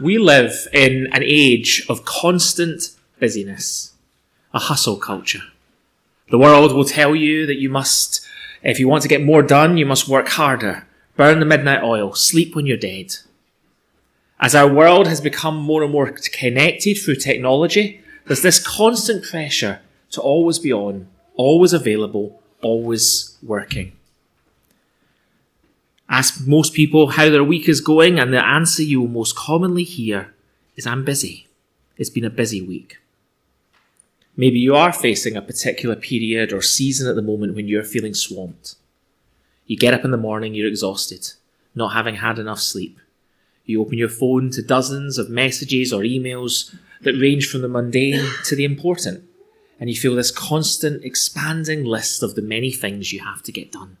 We live in an age of constant busyness, a hustle culture. The world will tell you that you must, if you want to get more done, you must work harder, burn the midnight oil, sleep when you're dead. As our world has become more and more connected through technology, there's this constant pressure to always be on, always available, always working. Ask most people how their week is going, and the answer you will most commonly hear is I'm busy. It's been a busy week. Maybe you are facing a particular period or season at the moment when you're feeling swamped. You get up in the morning, you're exhausted, not having had enough sleep. You open your phone to dozens of messages or emails that range from the mundane to the important, and you feel this constant expanding list of the many things you have to get done.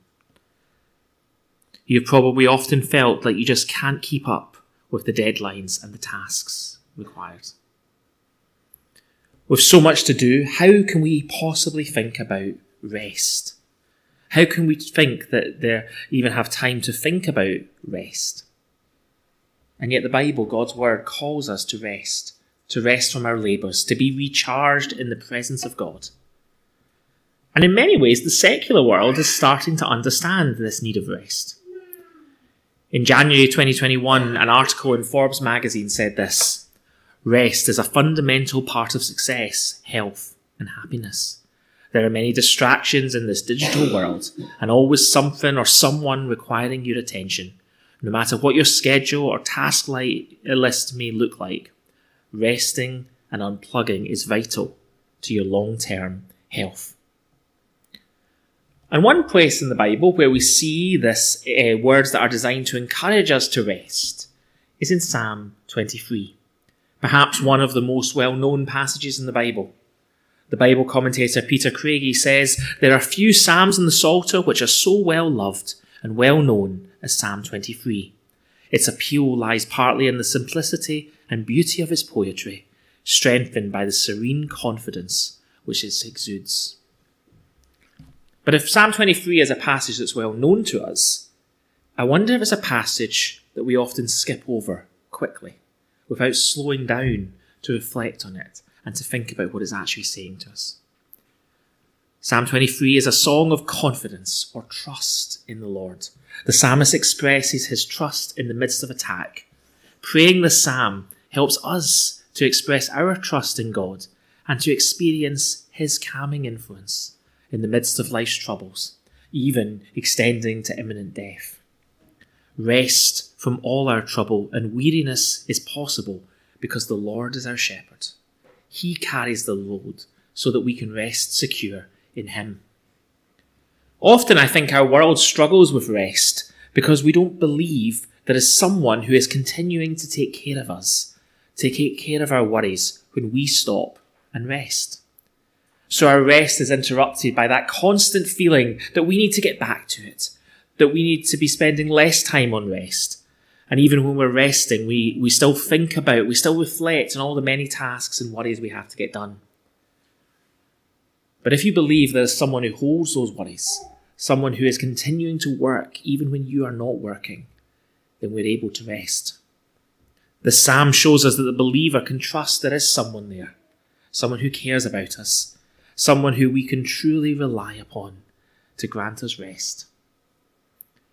You've probably often felt like you just can't keep up with the deadlines and the tasks required. With so much to do, how can we possibly think about rest? How can we think that there even have time to think about rest? And yet the Bible, God's word, calls us to rest, to rest from our labours, to be recharged in the presence of God. And in many ways, the secular world is starting to understand this need of rest. In January 2021, an article in Forbes magazine said this Rest is a fundamental part of success, health, and happiness. There are many distractions in this digital world, and always something or someone requiring your attention. No matter what your schedule or task list may look like, resting and unplugging is vital to your long term health. And one place in the Bible where we see this uh, words that are designed to encourage us to rest is in Psalm 23, perhaps one of the most well-known passages in the Bible. The Bible commentator Peter Craigie says there are few psalms in the Psalter which are so well loved and well known as Psalm 23. Its appeal lies partly in the simplicity and beauty of its poetry, strengthened by the serene confidence which it exudes. But if Psalm 23 is a passage that's well known to us, I wonder if it's a passage that we often skip over quickly without slowing down to reflect on it and to think about what it's actually saying to us. Psalm 23 is a song of confidence or trust in the Lord. The psalmist expresses his trust in the midst of attack. Praying the psalm helps us to express our trust in God and to experience his calming influence in the midst of life's troubles, even extending to imminent death. Rest from all our trouble and weariness is possible because the Lord is our shepherd. He carries the load so that we can rest secure in Him. Often I think our world struggles with rest because we don't believe there is someone who is continuing to take care of us, to take care of our worries when we stop and rest. So our rest is interrupted by that constant feeling that we need to get back to it, that we need to be spending less time on rest. And even when we're resting, we, we still think about, we still reflect on all the many tasks and worries we have to get done. But if you believe there's someone who holds those worries, someone who is continuing to work even when you are not working, then we're able to rest. The psalm shows us that the believer can trust there is someone there, someone who cares about us, someone who we can truly rely upon to grant us rest.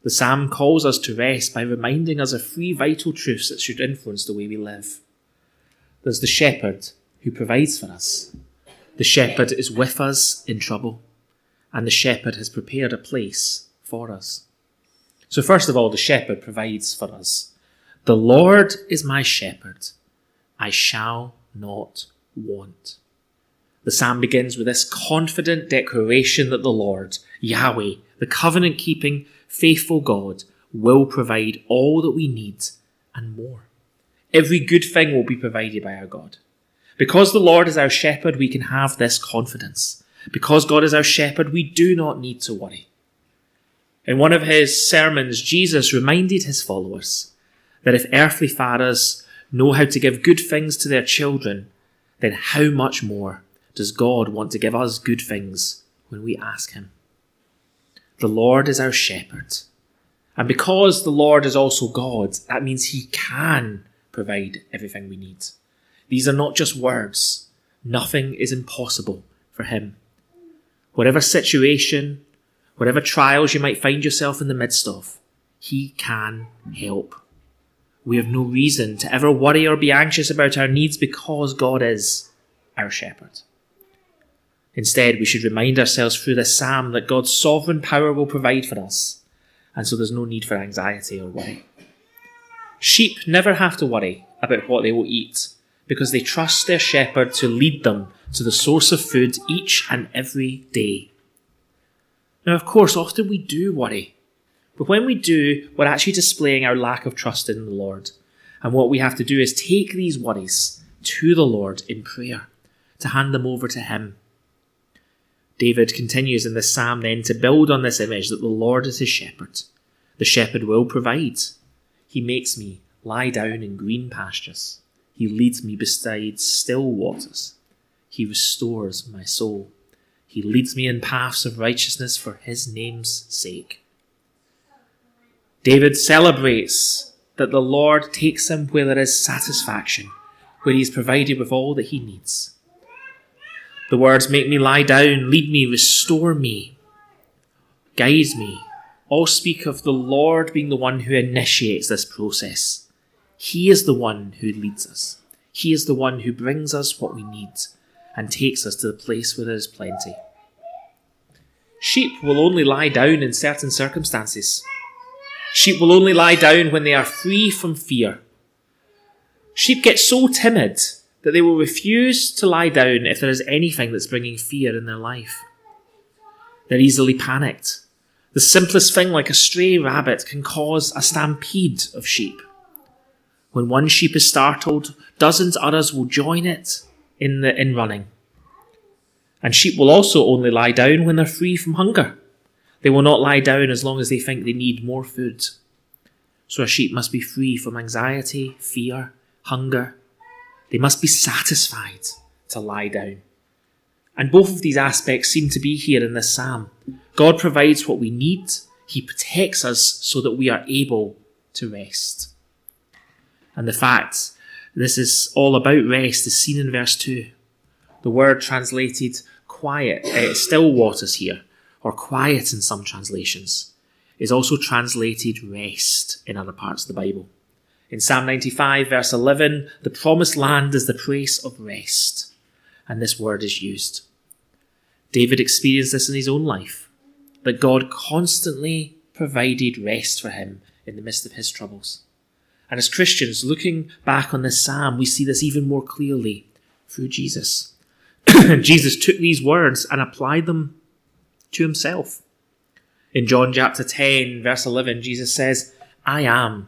The psalm calls us to rest by reminding us of three vital truths that should influence the way we live. There's the shepherd who provides for us. The shepherd is with us in trouble, and the shepherd has prepared a place for us. So, first of all, the shepherd provides for us. The Lord is my shepherd, I shall not want. The psalm begins with this confident declaration that the Lord, Yahweh, the covenant keeping, faithful God, will provide all that we need and more. Every good thing will be provided by our God. Because the Lord is our shepherd, we can have this confidence. Because God is our shepherd, we do not need to worry. In one of his sermons, Jesus reminded his followers that if earthly fathers know how to give good things to their children, then how much more does God want to give us good things when we ask Him. The Lord is our shepherd. And because the Lord is also God, that means He can provide everything we need. These are not just words. Nothing is impossible for Him. Whatever situation, whatever trials you might find yourself in the midst of, He can help. We have no reason to ever worry or be anxious about our needs because God is our shepherd. Instead, we should remind ourselves through this psalm that God's sovereign power will provide for us, and so there's no need for anxiety or worry. Sheep never have to worry about what they will eat because they trust their shepherd to lead them to the source of food each and every day. Now, of course, often we do worry, but when we do, we're actually displaying our lack of trust in the Lord. And what we have to do is take these worries to the Lord in prayer, to hand them over to Him David continues in this psalm then to build on this image that the Lord is his shepherd. The shepherd will provide. He makes me lie down in green pastures. He leads me beside still waters. He restores my soul. He leads me in paths of righteousness for his name's sake. David celebrates that the Lord takes him where there is satisfaction, where he is provided with all that he needs. The words make me lie down, lead me, restore me, guide me, all speak of the Lord being the one who initiates this process. He is the one who leads us. He is the one who brings us what we need and takes us to the place where there is plenty. Sheep will only lie down in certain circumstances. Sheep will only lie down when they are free from fear. Sheep get so timid that they will refuse to lie down if there is anything that's bringing fear in their life. They're easily panicked. The simplest thing, like a stray rabbit, can cause a stampede of sheep. When one sheep is startled, dozens others will join it in the in running. And sheep will also only lie down when they're free from hunger. They will not lie down as long as they think they need more food. So a sheep must be free from anxiety, fear, hunger, they must be satisfied to lie down. And both of these aspects seem to be here in this psalm. God provides what we need, He protects us so that we are able to rest. And the fact this is all about rest is seen in verse 2. The word translated quiet, uh, still waters here, or quiet in some translations, is also translated rest in other parts of the Bible. In Psalm 95, verse 11, the promised land is the place of rest, and this word is used. David experienced this in his own life, that God constantly provided rest for him in the midst of his troubles. And as Christians, looking back on this psalm, we see this even more clearly through Jesus. Jesus took these words and applied them to himself. In John chapter 10, verse 11, Jesus says, I am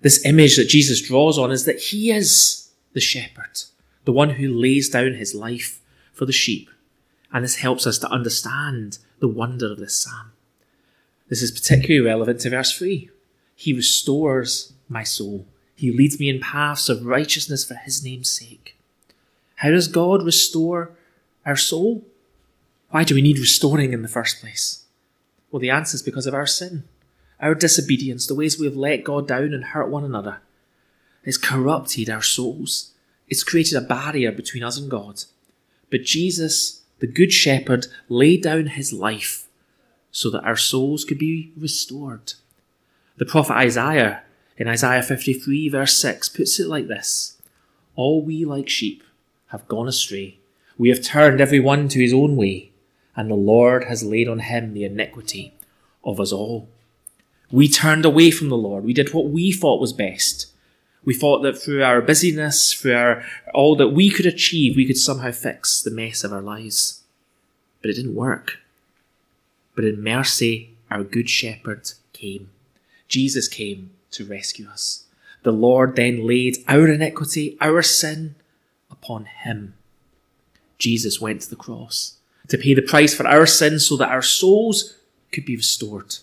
this image that Jesus draws on is that he is the shepherd, the one who lays down his life for the sheep. And this helps us to understand the wonder of this psalm. This is particularly relevant to verse 3. He restores my soul. He leads me in paths of righteousness for his name's sake. How does God restore our soul? Why do we need restoring in the first place? Well, the answer is because of our sin our disobedience, the ways we have let God down and hurt one another. It's corrupted our souls. It's created a barrier between us and God. But Jesus, the Good Shepherd, laid down his life so that our souls could be restored. The prophet Isaiah, in Isaiah 53, verse 6, puts it like this All we like sheep have gone astray. We have turned every one to his own way, and the Lord has laid on him the iniquity of us all. We turned away from the Lord. We did what we thought was best. We thought that through our busyness, through our, all that we could achieve, we could somehow fix the mess of our lives. But it didn't work. But in mercy, our Good Shepherd came. Jesus came to rescue us. the Lord then laid our iniquity, our sin, upon him. Jesus went to the cross to pay the price for our sins so that our souls could be restored.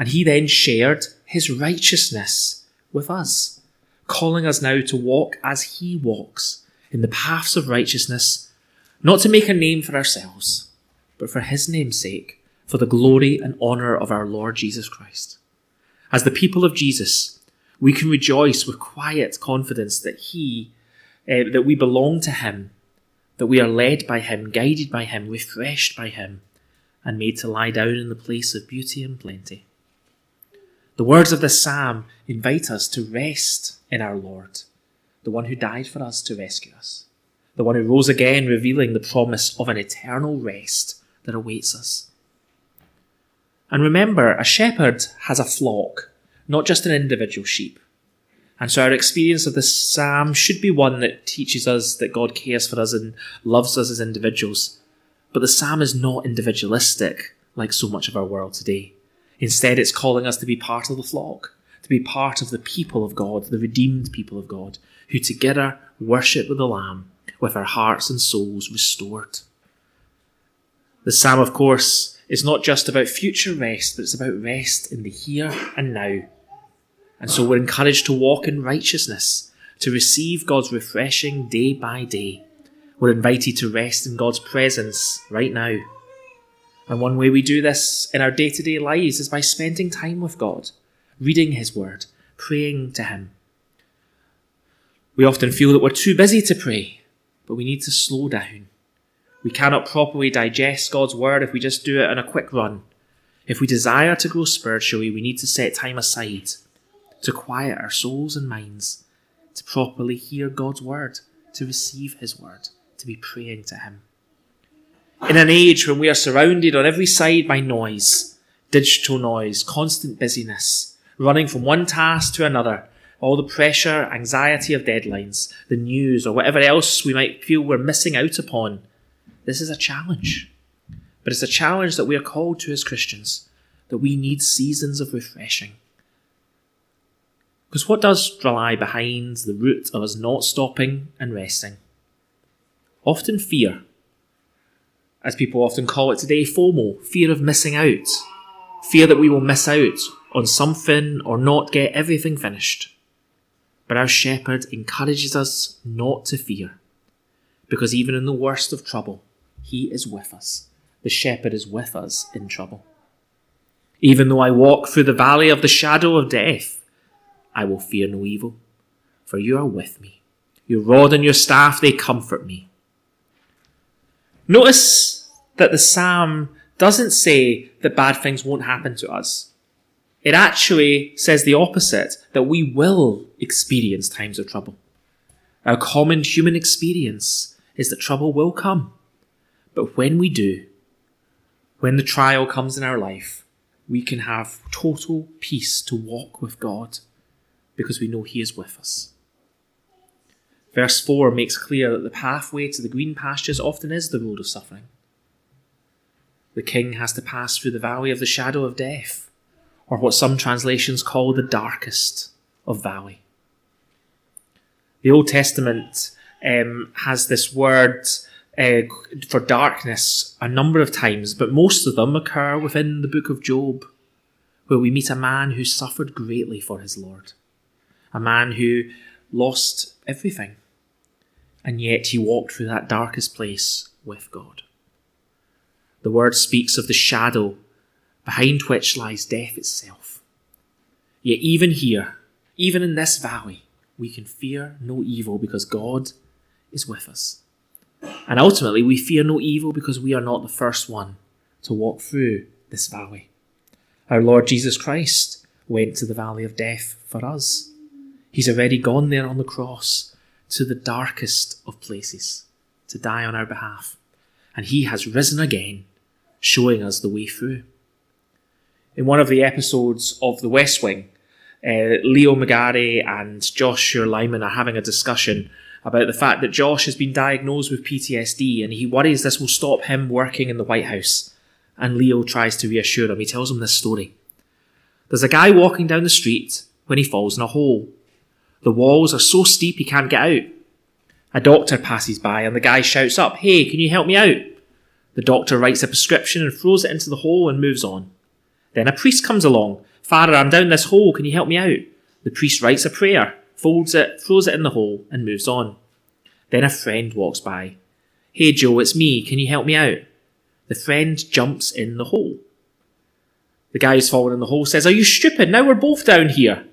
And he then shared his righteousness with us, calling us now to walk as he walks in the paths of righteousness, not to make a name for ourselves, but for his name's sake, for the glory and honour of our Lord Jesus Christ. As the people of Jesus, we can rejoice with quiet confidence that he, uh, that we belong to him, that we are led by him, guided by him, refreshed by him, and made to lie down in the place of beauty and plenty. The words of the psalm invite us to rest in our Lord, the one who died for us to rescue us, the one who rose again, revealing the promise of an eternal rest that awaits us. And remember, a shepherd has a flock, not just an individual sheep. And so our experience of this psalm should be one that teaches us that God cares for us and loves us as individuals. But the psalm is not individualistic like so much of our world today. Instead, it's calling us to be part of the flock, to be part of the people of God, the redeemed people of God, who together worship with the Lamb with our hearts and souls restored. The psalm, of course, is not just about future rest, but it's about rest in the here and now. And so we're encouraged to walk in righteousness, to receive God's refreshing day by day. We're invited to rest in God's presence right now. And one way we do this in our day to day lives is by spending time with God, reading His Word, praying to Him. We often feel that we're too busy to pray, but we need to slow down we cannot properly digest God's word if we just do it in a quick run. If we desire to grow spiritually, we need to set time aside to quiet our souls and minds, to properly hear God's word, to receive his word, to be praying to him. In an age when we are surrounded on every side by noise, digital noise, constant busyness, running from one task to another, all the pressure, anxiety of deadlines, the news, or whatever else we might feel we're missing out upon, this is a challenge. But it's a challenge that we are called to as Christians, that we need seasons of refreshing. Because what does lie behind the root of us not stopping and resting? Often fear. As people often call it today, FOMO, fear of missing out. Fear that we will miss out on something or not get everything finished. But our shepherd encourages us not to fear, because even in the worst of trouble, he is with us. The shepherd is with us in trouble. Even though I walk through the valley of the shadow of death, I will fear no evil, for you are with me. Your rod and your staff, they comfort me. Notice that the psalm doesn't say that bad things won't happen to us. It actually says the opposite, that we will experience times of trouble. Our common human experience is that trouble will come. But when we do, when the trial comes in our life, we can have total peace to walk with God because we know He is with us. Verse 4 makes clear that the pathway to the green pastures often is the road of suffering. The king has to pass through the valley of the shadow of death, or what some translations call the darkest of valley. The Old Testament um, has this word uh, for darkness a number of times, but most of them occur within the book of Job, where we meet a man who suffered greatly for his Lord, a man who lost everything, and yet he walked through that darkest place with God. The word speaks of the shadow behind which lies death itself. Yet, even here, even in this valley, we can fear no evil because God is with us. And ultimately, we fear no evil because we are not the first one to walk through this valley. Our Lord Jesus Christ went to the valley of death for us. He's already gone there on the cross to the darkest of places to die on our behalf. And he has risen again, showing us the way through. In one of the episodes of The West Wing, uh, Leo McGarry and Joshua Lyman are having a discussion about the fact that Josh has been diagnosed with PTSD and he worries this will stop him working in the White House. And Leo tries to reassure him. He tells him this story. There's a guy walking down the street when he falls in a hole. The walls are so steep he can't get out. A doctor passes by and the guy shouts up, Hey, can you help me out? The doctor writes a prescription and throws it into the hole and moves on. Then a priest comes along. Father, I'm down this hole, can you help me out? The priest writes a prayer, folds it, throws it in the hole, and moves on. Then a friend walks by. Hey Joe, it's me, can you help me out? The friend jumps in the hole. The guy who's fallen in the hole says, Are you stupid? Now we're both down here.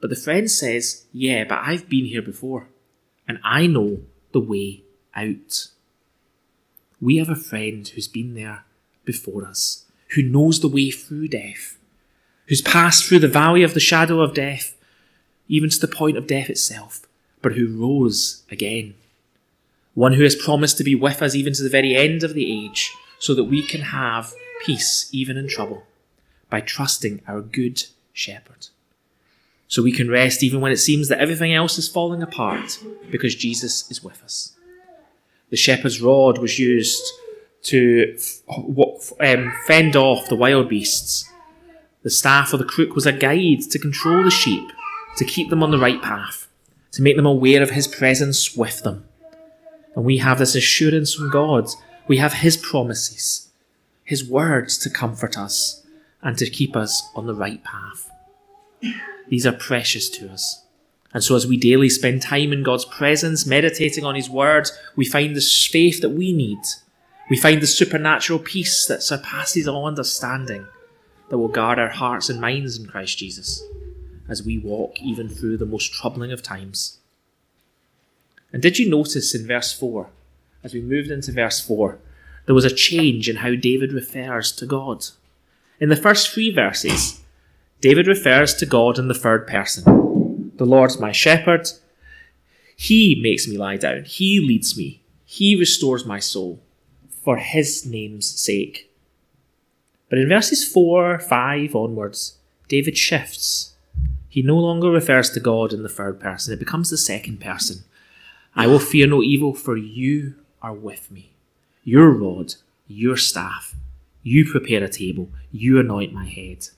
But the friend says, Yeah, but I've been here before, and I know the way out. We have a friend who's been there before us, who knows the way through death, who's passed through the valley of the shadow of death, even to the point of death itself, but who rose again. One who has promised to be with us even to the very end of the age, so that we can have peace even in trouble by trusting our good shepherd. So we can rest even when it seems that everything else is falling apart because Jesus is with us. The shepherd's rod was used to um, fend off the wild beasts. The staff or the crook was a guide to control the sheep, to keep them on the right path, to make them aware of his presence with them. And we have this assurance from God. We have his promises, his words to comfort us and to keep us on the right path. These are precious to us. And so, as we daily spend time in God's presence, meditating on His Word, we find the faith that we need. We find the supernatural peace that surpasses all understanding that will guard our hearts and minds in Christ Jesus as we walk even through the most troubling of times. And did you notice in verse 4, as we moved into verse 4, there was a change in how David refers to God? In the first three verses, David refers to God in the third person. The Lord's my shepherd. He makes me lie down. He leads me. He restores my soul for his name's sake. But in verses 4, 5 onwards, David shifts. He no longer refers to God in the third person, it becomes the second person. I will fear no evil, for you are with me. Your rod, your staff, you prepare a table, you anoint my head.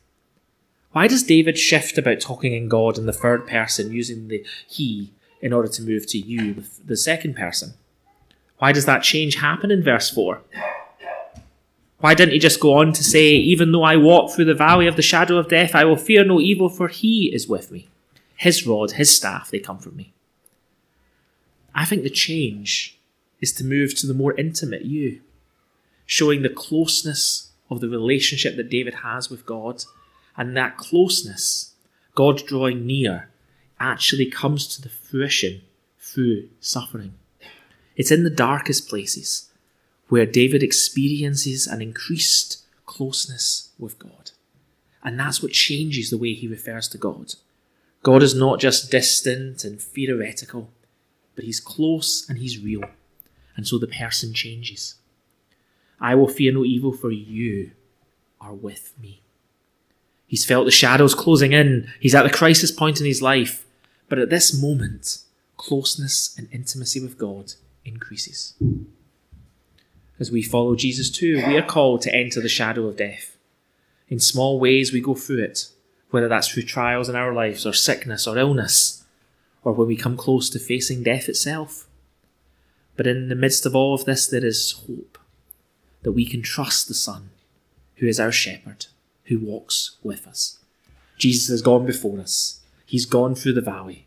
Why does David shift about talking in God in the third person using the he in order to move to you, the second person? Why does that change happen in verse 4? Why didn't he just go on to say, Even though I walk through the valley of the shadow of death, I will fear no evil, for he is with me. His rod, his staff, they comfort me. I think the change is to move to the more intimate you showing the closeness of the relationship that David has with God. And that closeness, God drawing near, actually comes to the fruition through suffering. It's in the darkest places where David experiences an increased closeness with God. And that's what changes the way he refers to God. God is not just distant and theoretical, but he's close and he's real. And so the person changes. I will fear no evil, for you are with me. He's felt the shadows closing in. He's at the crisis point in his life. But at this moment, closeness and intimacy with God increases. As we follow Jesus too, we are called to enter the shadow of death. In small ways, we go through it, whether that's through trials in our lives, or sickness, or illness, or when we come close to facing death itself. But in the midst of all of this, there is hope that we can trust the Son, who is our shepherd, who walks with us. Jesus has gone before us, He's gone through the valley,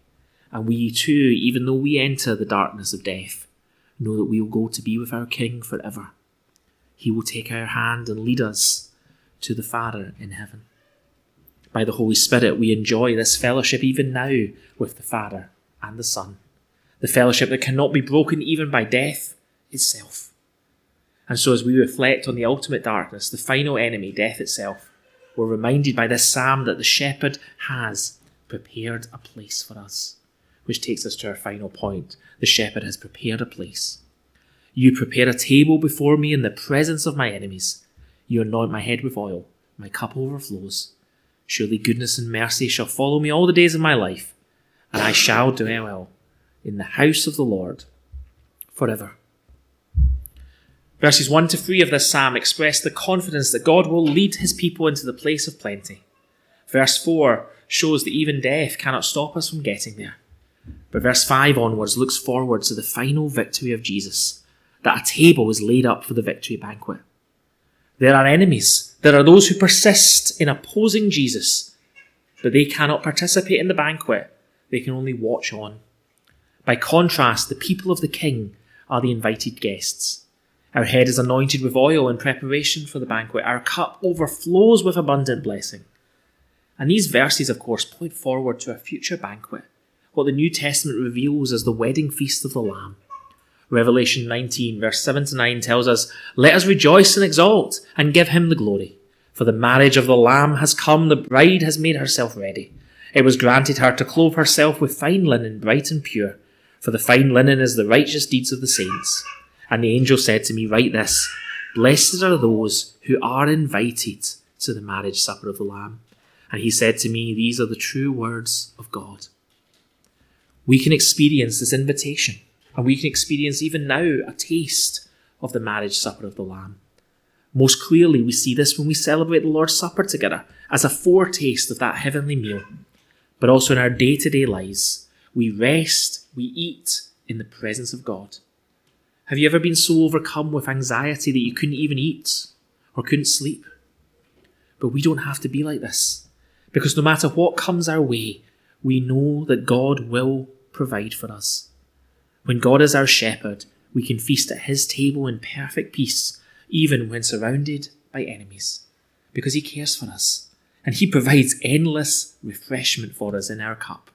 and we too, even though we enter the darkness of death, know that we will go to be with our King forever. He will take our hand and lead us to the Father in heaven. By the Holy Spirit, we enjoy this fellowship even now with the Father and the Son, the fellowship that cannot be broken even by death itself. And so, as we reflect on the ultimate darkness, the final enemy, death itself, we're reminded by this psalm that the shepherd has prepared a place for us. Which takes us to our final point. The shepherd has prepared a place. You prepare a table before me in the presence of my enemies. You anoint my head with oil. My cup overflows. Surely goodness and mercy shall follow me all the days of my life, and I shall dwell well in the house of the Lord forever. Verses 1 to 3 of this psalm express the confidence that God will lead his people into the place of plenty. Verse 4 shows that even death cannot stop us from getting there. But verse 5 onwards looks forward to the final victory of Jesus, that a table is laid up for the victory banquet. There are enemies. There are those who persist in opposing Jesus, but they cannot participate in the banquet. They can only watch on. By contrast, the people of the king are the invited guests. Our head is anointed with oil in preparation for the banquet. Our cup overflows with abundant blessing. And these verses, of course, point forward to a future banquet, what the New Testament reveals as the wedding feast of the Lamb. Revelation 19, verse 7 to 9 tells us, Let us rejoice and exult and give him the glory. For the marriage of the Lamb has come, the bride has made herself ready. It was granted her to clothe herself with fine linen, bright and pure, for the fine linen is the righteous deeds of the saints. And the angel said to me, Write this Blessed are those who are invited to the marriage supper of the Lamb. And he said to me, These are the true words of God. We can experience this invitation, and we can experience even now a taste of the marriage supper of the Lamb. Most clearly, we see this when we celebrate the Lord's Supper together as a foretaste of that heavenly meal. But also in our day to day lives, we rest, we eat in the presence of God. Have you ever been so overcome with anxiety that you couldn't even eat or couldn't sleep? But we don't have to be like this. Because no matter what comes our way, we know that God will provide for us. When God is our shepherd, we can feast at his table in perfect peace, even when surrounded by enemies, because he cares for us, and he provides endless refreshment for us in our cup.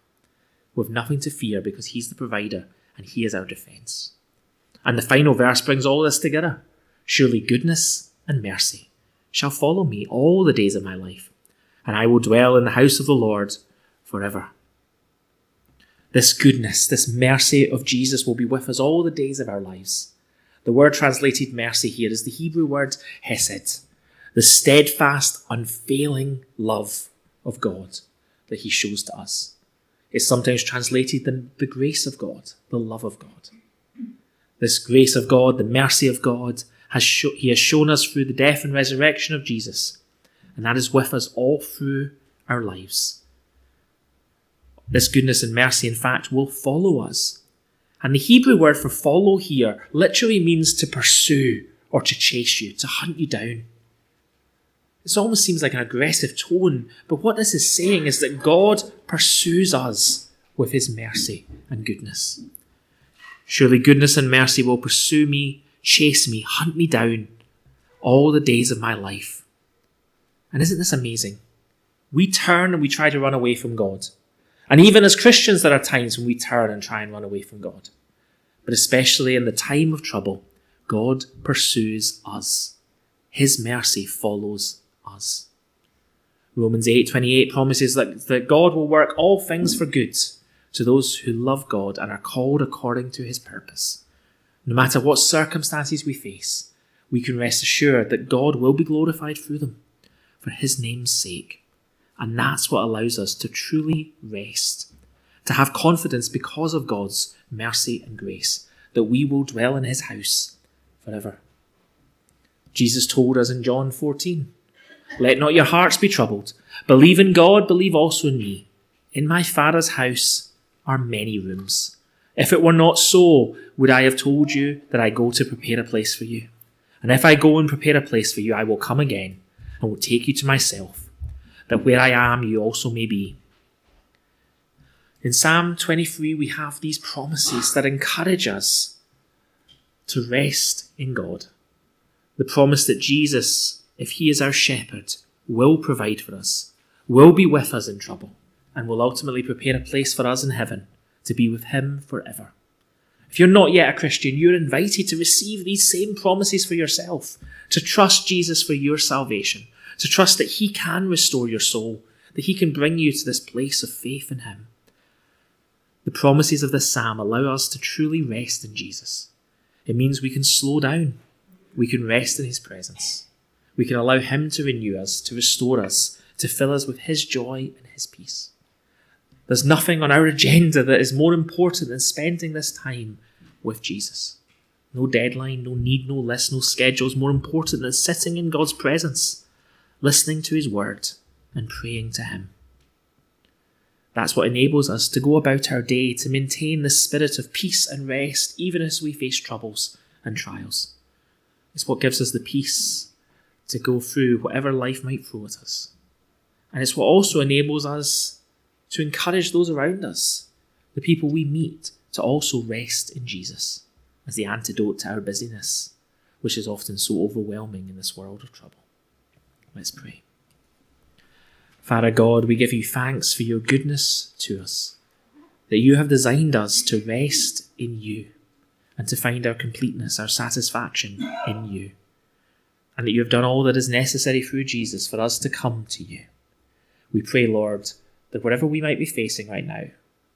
We've nothing to fear because he's the provider and he is our defence. And the final verse brings all this together. Surely goodness and mercy shall follow me all the days of my life, and I will dwell in the house of the Lord forever. This goodness, this mercy of Jesus will be with us all the days of our lives. The word translated mercy here is the Hebrew word hesed, the steadfast, unfailing love of God that he shows to us. It's sometimes translated the, the grace of God, the love of God. This grace of God, the mercy of God, has He has shown us through the death and resurrection of Jesus, and that is with us all through our lives. This goodness and mercy, in fact, will follow us. And the Hebrew word for follow here literally means to pursue or to chase you, to hunt you down. This almost seems like an aggressive tone, but what this is saying is that God pursues us with his mercy and goodness. Surely goodness and mercy will pursue me, chase me, hunt me down all the days of my life. And isn't this amazing? We turn and we try to run away from God. And even as Christians, there are times when we turn and try and run away from God. But especially in the time of trouble, God pursues us. His mercy follows us. Romans 8:28 promises that, that God will work all things for good to those who love God and are called according to his purpose. No matter what circumstances we face, we can rest assured that God will be glorified through them for his name's sake. And that's what allows us to truly rest, to have confidence because of God's mercy and grace, that we will dwell in his house forever. Jesus told us in John 14, Let not your hearts be troubled. Believe in God, believe also in me. In my Father's house are many rooms. If it were not so, would I have told you that I go to prepare a place for you? And if I go and prepare a place for you, I will come again and will take you to myself, that where I am, you also may be. In Psalm 23, we have these promises that encourage us to rest in God. The promise that Jesus, if He is our shepherd, will provide for us, will be with us in trouble and will ultimately prepare a place for us in heaven to be with Him forever. If you're not yet a Christian, you're invited to receive these same promises for yourself, to trust Jesus for your salvation, to trust that He can restore your soul, that He can bring you to this place of faith in Him. The promises of this psalm allow us to truly rest in Jesus. It means we can slow down, we can rest in His presence, we can allow Him to renew us, to restore us, to fill us with His joy and His peace. There's nothing on our agenda that is more important than spending this time with Jesus. No deadline, no need, no list, no schedule is more important than sitting in God's presence, listening to His word, and praying to Him. That's what enables us to go about our day to maintain the spirit of peace and rest, even as we face troubles and trials. It's what gives us the peace to go through whatever life might throw at us. And it's what also enables us to encourage those around us, the people we meet, to also rest in Jesus as the antidote to our busyness, which is often so overwhelming in this world of trouble. Let's pray. Father God, we give you thanks for your goodness to us, that you have designed us to rest in you and to find our completeness, our satisfaction in you, and that you have done all that is necessary through Jesus for us to come to you. We pray, Lord, that whatever we might be facing right now,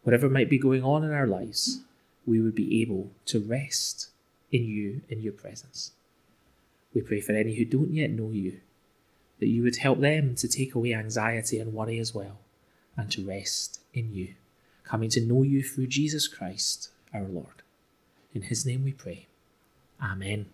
whatever might be going on in our lives, we would be able to rest in you, in your presence. We pray for any who don't yet know you that you would help them to take away anxiety and worry as well, and to rest in you, coming to know you through Jesus Christ, our Lord. In his name we pray. Amen.